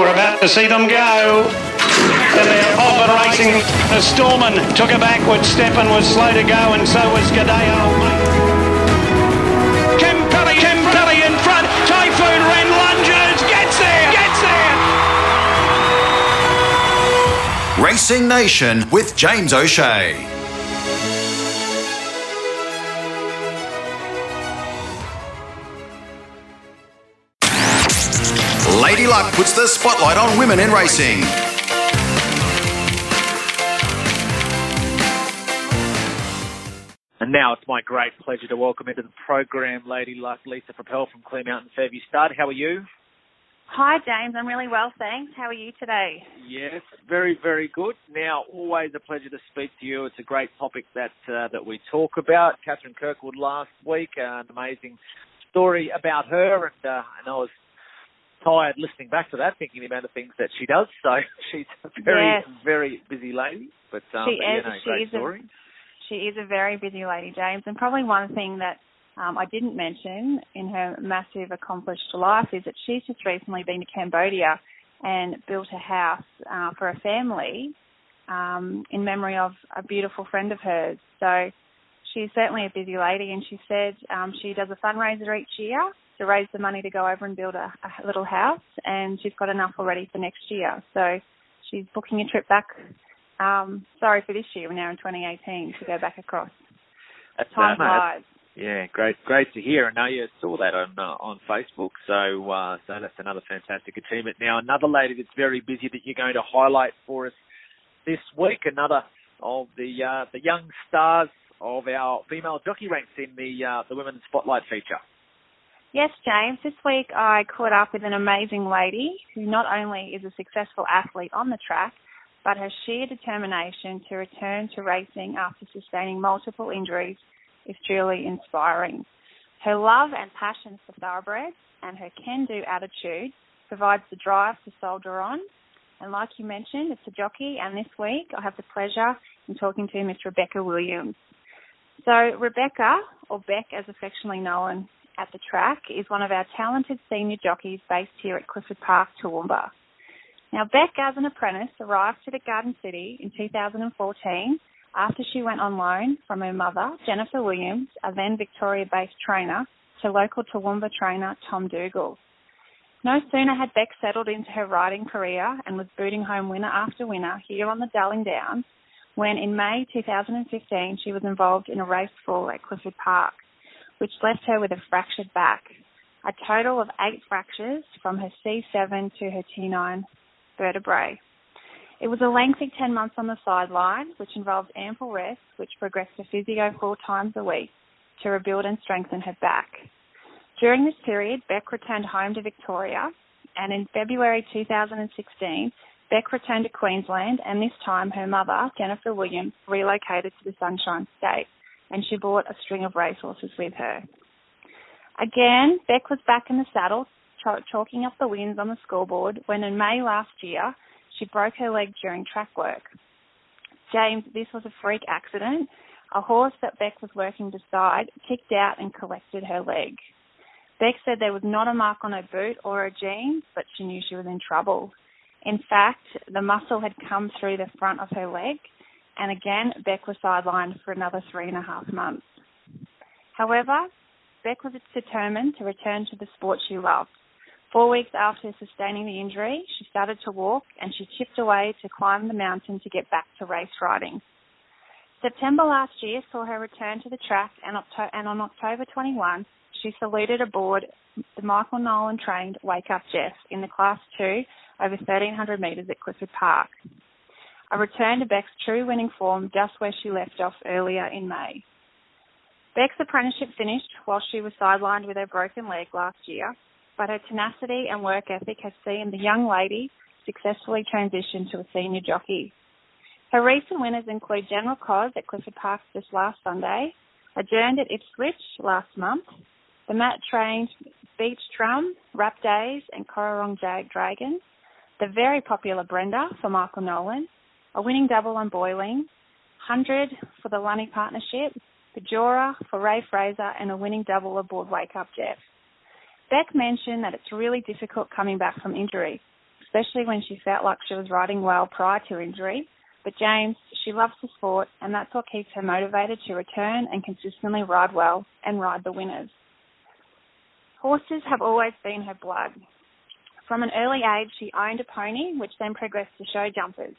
We're about to see them go. And they're off and racing. Uh, the Storman took a backward step and was slow to go, and so was Gadeo. Kimpelli, Kimpelli in front. Typhoon Ren lunges, gets there, gets there. Racing Nation with James O'Shea. Puts the spotlight on women in racing. And now it's my great pleasure to welcome into the program Lady Luck Lisa Frappell from Clear Mountain Fairview Stud. How are you? Hi, James. I'm really well, thanks. How are you today? Yes, very, very good. Now, always a pleasure to speak to you. It's a great topic that uh, that we talk about. Catherine Kirkwood last week, uh, an amazing story about her, and, uh, and I was tired listening back to that, thinking about the things that she does. So she's a very, Yes. very busy lady. But um, She but, is- no, she great is a- story. She is a very busy lady, James, and probably one thing that um, I didn't mention in her massive accomplished life is that she's just recently been to Cambodia and built a house uh, for a family um, in memory of a beautiful friend of hers. So she's certainly a busy lady, and she said um, she does a fundraiser each year to raise the money to go over and build a, a little house, and she's got enough already for next year. So she's booking a trip back. Um, sorry for this year. We're now in 2018 to go back across. That's, Time no, flies. Yeah, great, great to hear. And I you saw that on uh, on Facebook, so uh, so that's another fantastic achievement. Now, another lady that's very busy that you're going to highlight for us this week, another of the uh, the young stars of our female jockey ranks in the uh, the women's spotlight feature. Yes, James. This week I caught up with an amazing lady who not only is a successful athlete on the track, but her sheer determination to return to racing after sustaining multiple injuries is truly inspiring. Her love and passion for thoroughbreds and her can-do attitude provides the drive to soldier on. And like you mentioned, it's a jockey, and this week I have the pleasure in talking to Miss Rebecca Williams. So Rebecca, or Beck as affectionately known at the track, is one of our talented senior jockeys based here at Clifford Park, Toowoomba. Now, Beck, as an apprentice, arrived to the Garden City in 2014 after she went on loan from her mother, Jennifer Williams, a then Victoria-based trainer, to local Toowoomba trainer Tom Dougal. No sooner had Beck settled into her riding career and was booting home winner after winner here on the Darling Downs when in May 2015 she was involved in a race fall at Clifford Park, which left her with a fractured back. A total of eight fractures from her C7 to her T9 vertebrae. It was a lengthy 10 months on the sideline, which involved ample rest, which progressed to physio four times a week to rebuild and strengthen her back. During this period, Beck returned home to Victoria, and in February 2016, Beck returned to Queensland, and this time her mother, Jennifer Williams, relocated to the Sunshine State, and she brought a string of racehorses with her. Again, Beck was back in the saddle, ch- chalking up the wins on the scoreboard when in May last year, she broke her leg during track work. James, this was a freak accident. A horse that Beck was working beside kicked out and collected her leg. Beck said there was not a mark on her boot or her jeans, but she knew she was in trouble. In fact, the muscle had come through the front of her leg, and again, Beck was sidelined for another three and a half months. However, Beck was determined to return to the sport she loved. Four weeks after sustaining the injury, she started to walk and she chipped away to climb the mountain to get back to race riding. September last year saw her return to the track and, Octo- and on October 21, she saluted aboard the Michael Nolan trained Wake Up Jeff in the Class 2 over 1300 metres at Clifford Park. A return to Beck's true winning form just where she left off earlier in May. Beck's apprenticeship finished while she was sidelined with her broken leg last year, but her tenacity and work ethic has seen the young lady successfully transition to a senior jockey. Her recent winners include General Cos at Clifford Park this last Sunday, adjourned at Ipswich last month, the Matt trained Beach Drum, Rap Days, and Cororong Jag Dragon, the very popular Brenda for Michael Nolan, a winning double on Boiling, 100 for the Lunny Partnership, Bajora for Ray Fraser, and a winning double aboard Wake Up Jeff. Beck mentioned that it's really difficult coming back from injury. especially when she felt like she was riding well prior to injury. But James, she loves the sport, and that's what keeps her motivated to return and consistently ride well and ride the winners. Horses have always been her blood. From an early age, she owned a pony, which then progressed to show jumpers.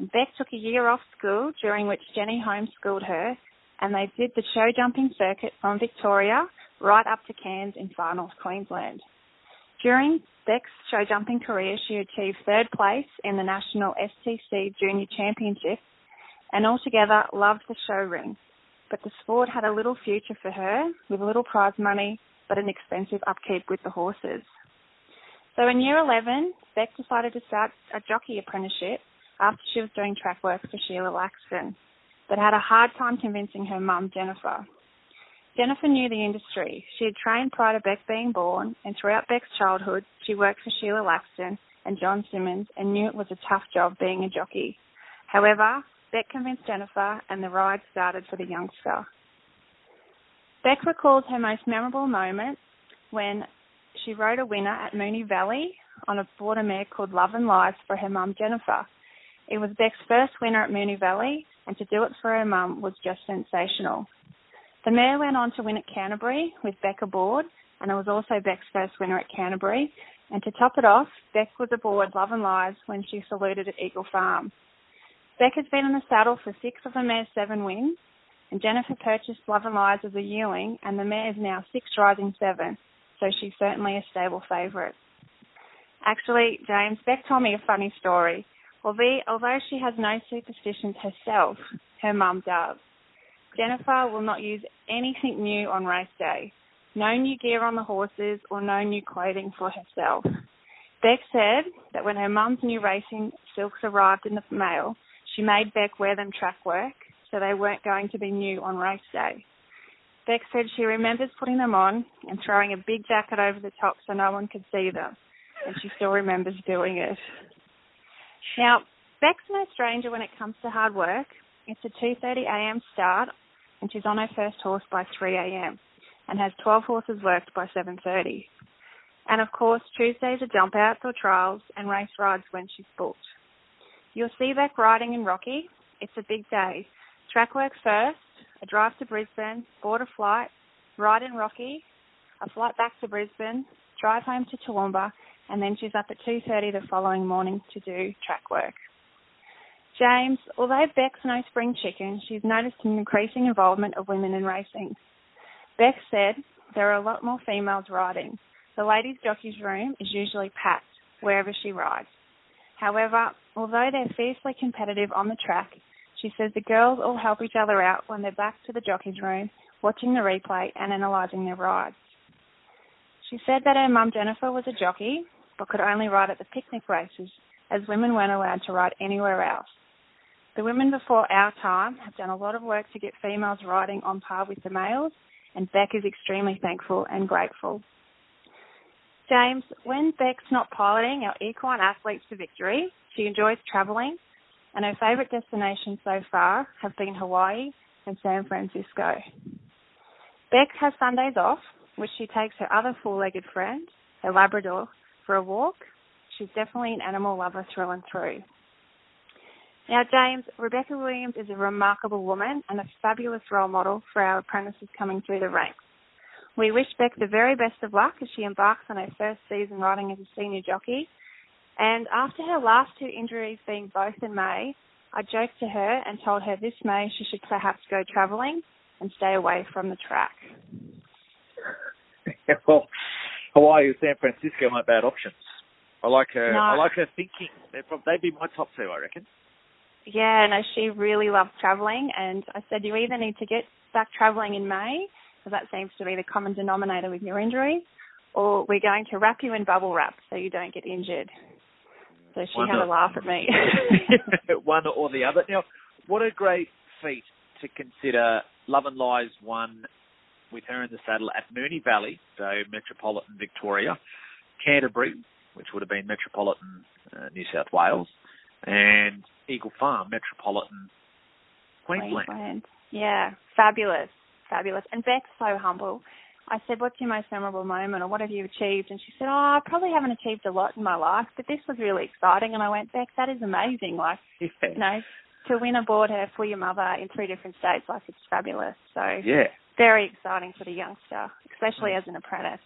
Beck took a year off school, during which Jenny homeschooled her, and they did the show jumping circuit from Victoria right up to Cairns in far north Queensland. During Beck's show jumping career, she achieved third place in the National STC Junior Championship and altogether loved the show ring. But the sport had a little future for her, with little prize money, but an expensive upkeep with the horses. So in year 11, Beck decided to start a jockey apprenticeship after she was doing track work for Sheila Laxon, but had a hard time convincing her mum, Jennifer. Jennifer knew the industry. She had trained prior to Beck being born, and throughout Beck's childhood, she worked for Sheila Laxon and John Simmons and knew it was a tough job being a jockey. However, Beck convinced Jennifer, and the ride started for the youngster. Beck recalls her most memorable moment when she rode a winner at Moonee Valley on a border mare called Love and Lies for her mum Jennifer. It was Beck's first winner at Moonee Valley, and to do it for her mum was just sensational. The mare went on to win at Canterbury with Beck aboard, and it was also Beck's first winner at Canterbury. And to top it off, Beck was aboard Love and Lies when she saluted at Eagle Farm. Beck has been in the saddle for six of the mare's seven wins, and Jennifer purchased Love and Lies as a yearling, and the mare is now six rising seven, so she's certainly a stable favourite. Actually, James, Beck told me a funny story. Although, she has no superstitions herself, her mum does. Jennifer will not use anything new on race day. No new gear on the horses or no new clothing for herself. Beck said that when her mum's new racing silks arrived in the mail, she made Beck wear them track work, so they weren't going to be new on race day. Beck said she remembers putting them on and throwing a big jacket over the top so no one could see them, and she still remembers doing it. Now, Beck's no stranger when it comes to hard work. It's a 2:30 a.m. start, and she's on her first horse by 3 a.m. and has 12 horses worked by 7:30. And of course, Tuesdays are jump outs or trials and race rides when she's booked. You'll see Beck riding in Rocky. It's a big day. Track work first, a drive to Brisbane, board a flight, ride in Rocky, a flight back to Brisbane, drive home to Toowoomba, and then she's up at 2.30 the following morning to do track work. James, although Beck's no spring chicken, she's noticed an increasing involvement of women in racing. Beck said there are a lot more females riding. The ladies' jockey's room is usually packed wherever she rides. However, although they're fiercely competitive on the track, she says the girls all help each other out when they're back to the jockey's room, watching the replay and analysing their rides. She said that her mum Jennifer was a jockey, but could only ride at the picnic races, as women weren't allowed to ride anywhere else. The women before our time have done a lot of work to get females riding on par with the males, and Beck is extremely thankful and grateful. James, when Beck's not piloting our equine athletes to victory, she enjoys travelling, and her favourite destinations so far have been Hawaii and San Francisco. Beck has Sundays off, which she takes her other four-legged friend, her Labrador, for a walk. She's definitely an animal lover through and through. Now, James, Rebecca Williams is a remarkable woman and a fabulous role model for our apprentices coming through the ranks. We wish Beck the very best of luck as she embarks on her first season riding as a senior jockey. And after her last two injuries being both in May, I joked to her and told her this May she should perhaps go travelling and stay away from the track. well, Hawaii or San Francisco aren't bad options. I like her. No. I like her thinking. They'd, prob- they'd be my top two, I reckon. Yeah, no, she really loves travelling, and I said you either need to get back travelling in May, because that seems to be the common denominator with your injury, or we're going to wrap you in bubble wrap so you don't get injured. So she One had or- a laugh at me. One or the other. Now, what a great feat to consider. Love and Lies won with her in the saddle at Moonee Valley, so Metropolitan Victoria, Canterbury, which would have been Metropolitan uh, New South Wales, and Eagle Farm, Metropolitan Queensland. Queensland. Yeah, fabulous, fabulous. And Beck's so humble. I said, "What's your most memorable moment, or what have you achieved?" And she said, "Oh, I probably haven't achieved a lot in my life, but this was really exciting." And I went, "Beck, that is amazing! Like, Yeah. you know, to win a board her for your mother in three different states, like it's fabulous. So Yeah. Very exciting for the youngster, especially as an apprentice.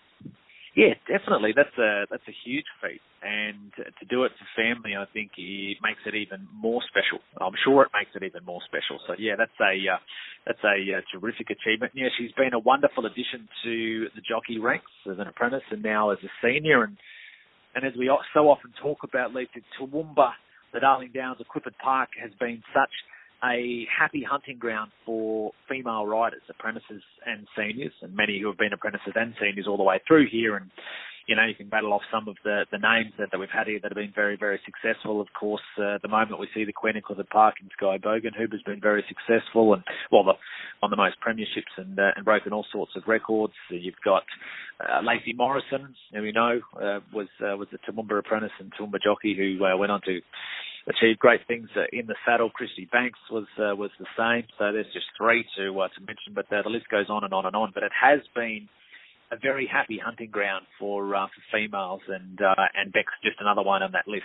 Yeah, definitely. That's a that's a huge feat, and to do it for family, I think it makes it even more special. I'm sure it makes it even more special. So yeah, that's a uh, that's a uh, terrific achievement. Yeah, she's been a wonderful addition to the jockey ranks as an apprentice, and now as a senior. And and as we so often talk about, Lisa Toowoomba, the Darling Downs of Clifford Park has been such a happy hunting ground for female riders, apprentices and seniors, and many who have been apprentices and seniors all the way through here. And you know, you can battle off some of the, the names that, that we've had here that have been very, very successful. Of course, uh, the moment we see the Queen of the Park and Skye Bogan, who has been very successful and, well, the, on the most premierships and, uh, and broken all sorts of records. You've got uh, Lacey Morrison, who we know uh, was uh, was a Toowoomba apprentice and Toowoomba jockey who uh, went on to achieve great things uh, in the saddle. Christy Banks was uh, was the same. So there's just three to uh, to mention, but uh, the list goes on and on and on. But it has been a very happy hunting ground for uh, for females, and uh, and Beck's just another one on that list.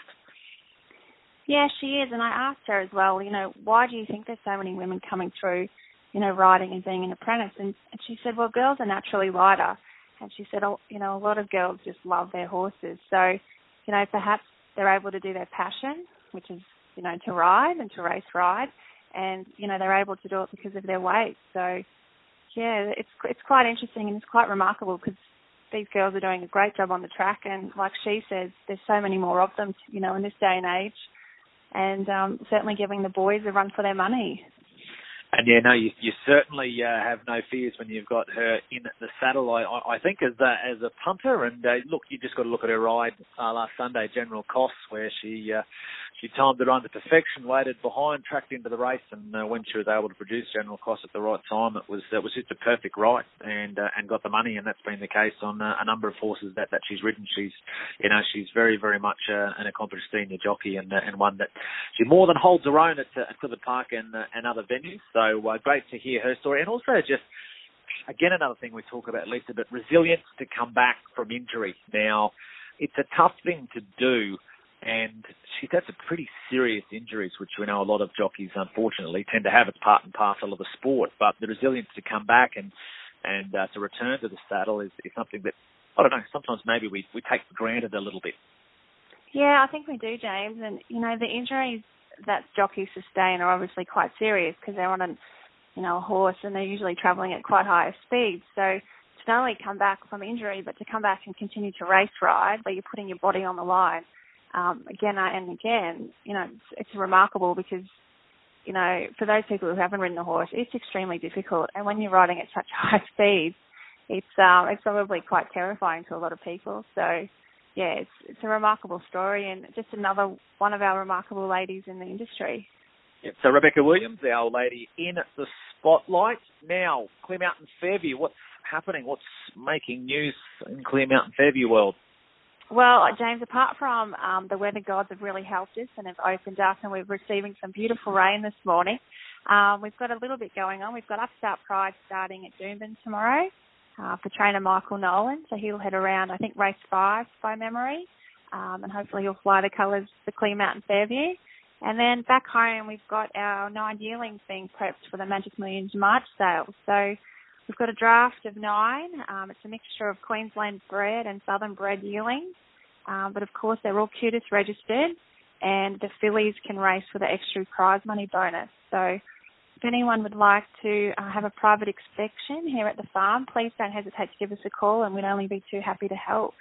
Yeah, she is, and I asked her as well. You know, why do you think there's so many women coming through, you know, riding and being an apprentice? And, and she said, well, girls are naturally rider, and she said, oh, you know, a lot of girls just love their horses. So, you know, perhaps they're able to do their passion, which is, you know, to ride and to race ride, and you know, they're able to do it because of their weight. So, yeah, it's it's quite interesting and it's quite remarkable because these girls are doing a great job on the track, and like she says, there's so many more of them, you know, in this day and age, and um, certainly giving the boys a run for their money. And yeah, no, you, you certainly uh, have no fears when you've got her in the saddle. I, I think as a, as a punter, and uh, look, you just got to look at her ride uh, last Sunday, General Cost, where she uh, she timed it run to perfection, waited behind, tracked into the race, and uh, when she was able to produce General Cost at the right time, it was it was just a perfect ride, and uh, and got the money, and that's been the case on uh, a number of horses that, that she's ridden. She's you know she's very very much uh, an accomplished senior jockey, and uh, and one that she more than holds her own at, uh, at Clifford Park and and other venues. So great to hear her story, and also just again another thing we talk about, Lisa, but resilience to come back from injury. Now, it's a tough thing to do, and she's had some pretty serious injuries, which we know a lot of jockeys unfortunately tend to have. It's part and parcel of the sport, but the resilience to come back and and uh, to return to the saddle is, is something that I don't know. Sometimes maybe we we take for granted a little bit. Yeah, I think we do, James. And you know, the injuries that jockeys sustain are obviously quite serious because they're on a, you know, a horse and they're usually travelling at quite high speeds. So to not only come back from injury, but to come back and continue to race ride, where you're putting your body on the line, um, again and again, you know, it's, it's remarkable because, you know, for those people who haven't ridden a horse, it's extremely difficult. And when you're riding at such high speeds, it's um, it's probably quite terrifying to a lot of people. So yeah, it's it's a remarkable story and just another one of our remarkable ladies in the industry. Yep. So Rebecca Williams, our lady in the spotlight. Now, Clear Mountain Fairview, what's happening? What's making news in Clear Mountain Fairview world? Well, James, apart from um, the weather gods have really helped us and have opened up, and we're receiving some beautiful rain this morning. Um, we've got a little bit going on. We've got Upstart Pride starting at Doomben tomorrow uh, for trainer Michael Nolan. So he'll head around, I think, race five by memory, um, and hopefully he'll fly the colours for Clear Mountain Fairview. And then back home, we've got our nine yearlings being prepped for the Magic Millions March sale. So we've got a draft of nine. Um, it's a mixture of Queensland bred and Southern bred yearlings. Um, but of course, they're all QTIS registered, and the fillies can race for the extra prize money bonus. So if anyone would like to uh, have a private inspection here at the farm, please don't hesitate to give us a call, and we'd only be too happy to help.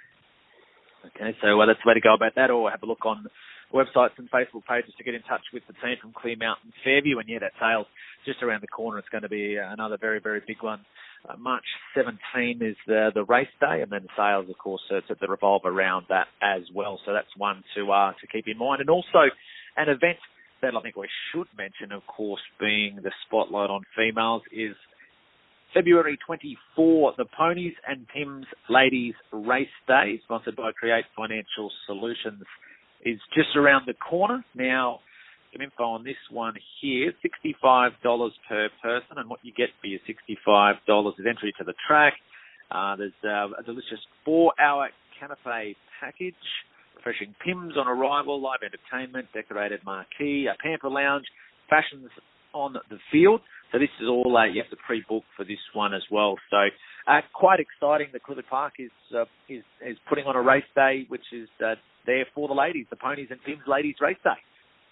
Okay, so uh, that's the way to go about that, or have a look on websites and Facebook pages to get in touch with the team from Clear Mountain Fairview. And yeah, that sale's just around the corner. It's going to be another very, very big one. Uh, March 17 is the the race day, and then the sales, of course, uh, to revolve around that as well. So that's one to uh, to keep in mind, and also an event that I think we should mention, of course, being the spotlight on females is February 24, the Ponies and Pimm's Ladies Race Day, sponsored by Create Financial Solutions, is just around the corner. Now, some info on this one here, $65 per person, and what you get for your $65 is entry to the track, Uh, there's uh, a delicious four-hour canapé package, refreshing Pimm's on arrival, live entertainment, decorated marquee, a pamper lounge, fashions on the field. So this is all uh, you have to pre-book for this one as well. So uh, quite exciting. The Clifford Park is uh, is is putting on a race day, which is uh, there for the ladies, the ponies and Pimm's Ladies Race Day.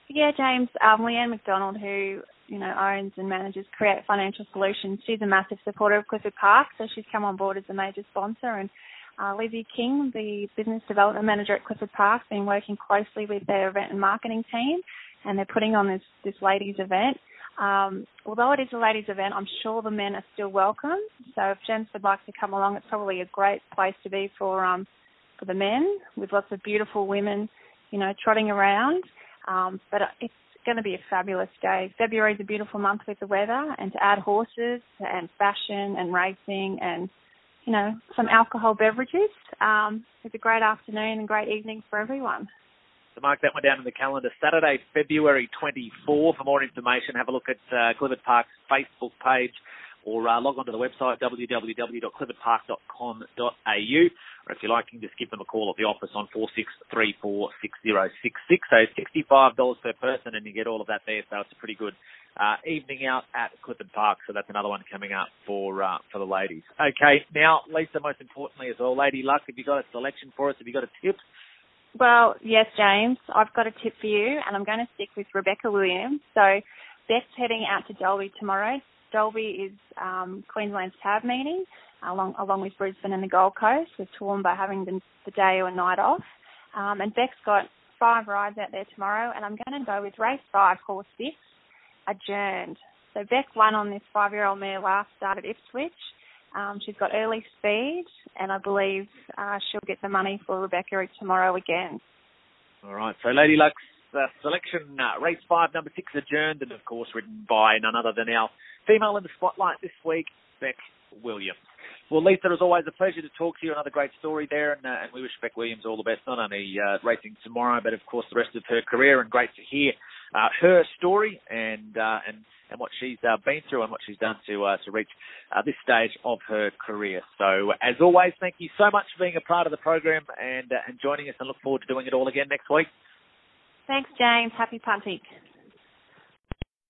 Yeah, James. Um, Leanne McDonald, who you know owns and manages Create Financial Solutions, she's a massive supporter of Clifford Park, so she's come on board as a major sponsor. And uh, Lizzie King, the business development manager at Clifford Park, has been working closely with their event and marketing team, and they're putting on this this ladies event. Um, although it is a ladies event, I'm sure the men are still welcome. So if gents would like to come along, it's probably a great place to be for um, for the men, with lots of beautiful women, you know, trotting around. Um, but it's going to be a fabulous day. February is a beautiful month with the weather, and to add horses and fashion and racing and you know some alcohol beverages, um, it's a great afternoon and great evening for everyone. So mark that one down in the calendar. Saturday, February 24. For more information, have a look at uh, Clifford Park's Facebook page or uh, log on to the website www.cliffordpark.com.au. Or if you're liking, just give them a call at the office on 46346066. So $65 per person and you get all of that there. So it's a pretty good uh, evening out at Clifford Park. So that's another one coming up for uh, for the ladies. Okay, now Lisa, most importantly as well, Lady Luck, have you got a selection for us? Have you got a tip? Well, yes, James. I've got a tip for you, and I'm going to stick with Rebecca Williams. So, Beth's heading out to Dalby tomorrow Dalby is um, Queensland's tab meeting, along along with Brisbane and the Gold Coast, with Toowoomba having the, the day or night off. Um, and Beck's got five rides out there tomorrow, and I'm going to go with race five, horse six, adjourned. So Beck won on this five-year-old mare last start at Ipswich. Um, she's got early speed, and I believe uh, she'll get the money for Rebecca tomorrow again. All right. So Lady Luck's uh, selection, uh, race five, number six, adjourned, and of course ridden by none other than our Female in the spotlight this week, Beck Williams. Well, Lisa, it was always, a pleasure to talk to you. Another great story there, and, uh, and we wish Beck Williams all the best, not only uh, racing tomorrow, but of course the rest of her career. And great to hear uh, her story and uh, and and what she's uh, been through and what she's done to uh, to reach uh, this stage of her career. So, as always, thank you so much for being a part of the program and uh, and joining us, and look forward to doing it all again next week. Thanks, James. Happy punting.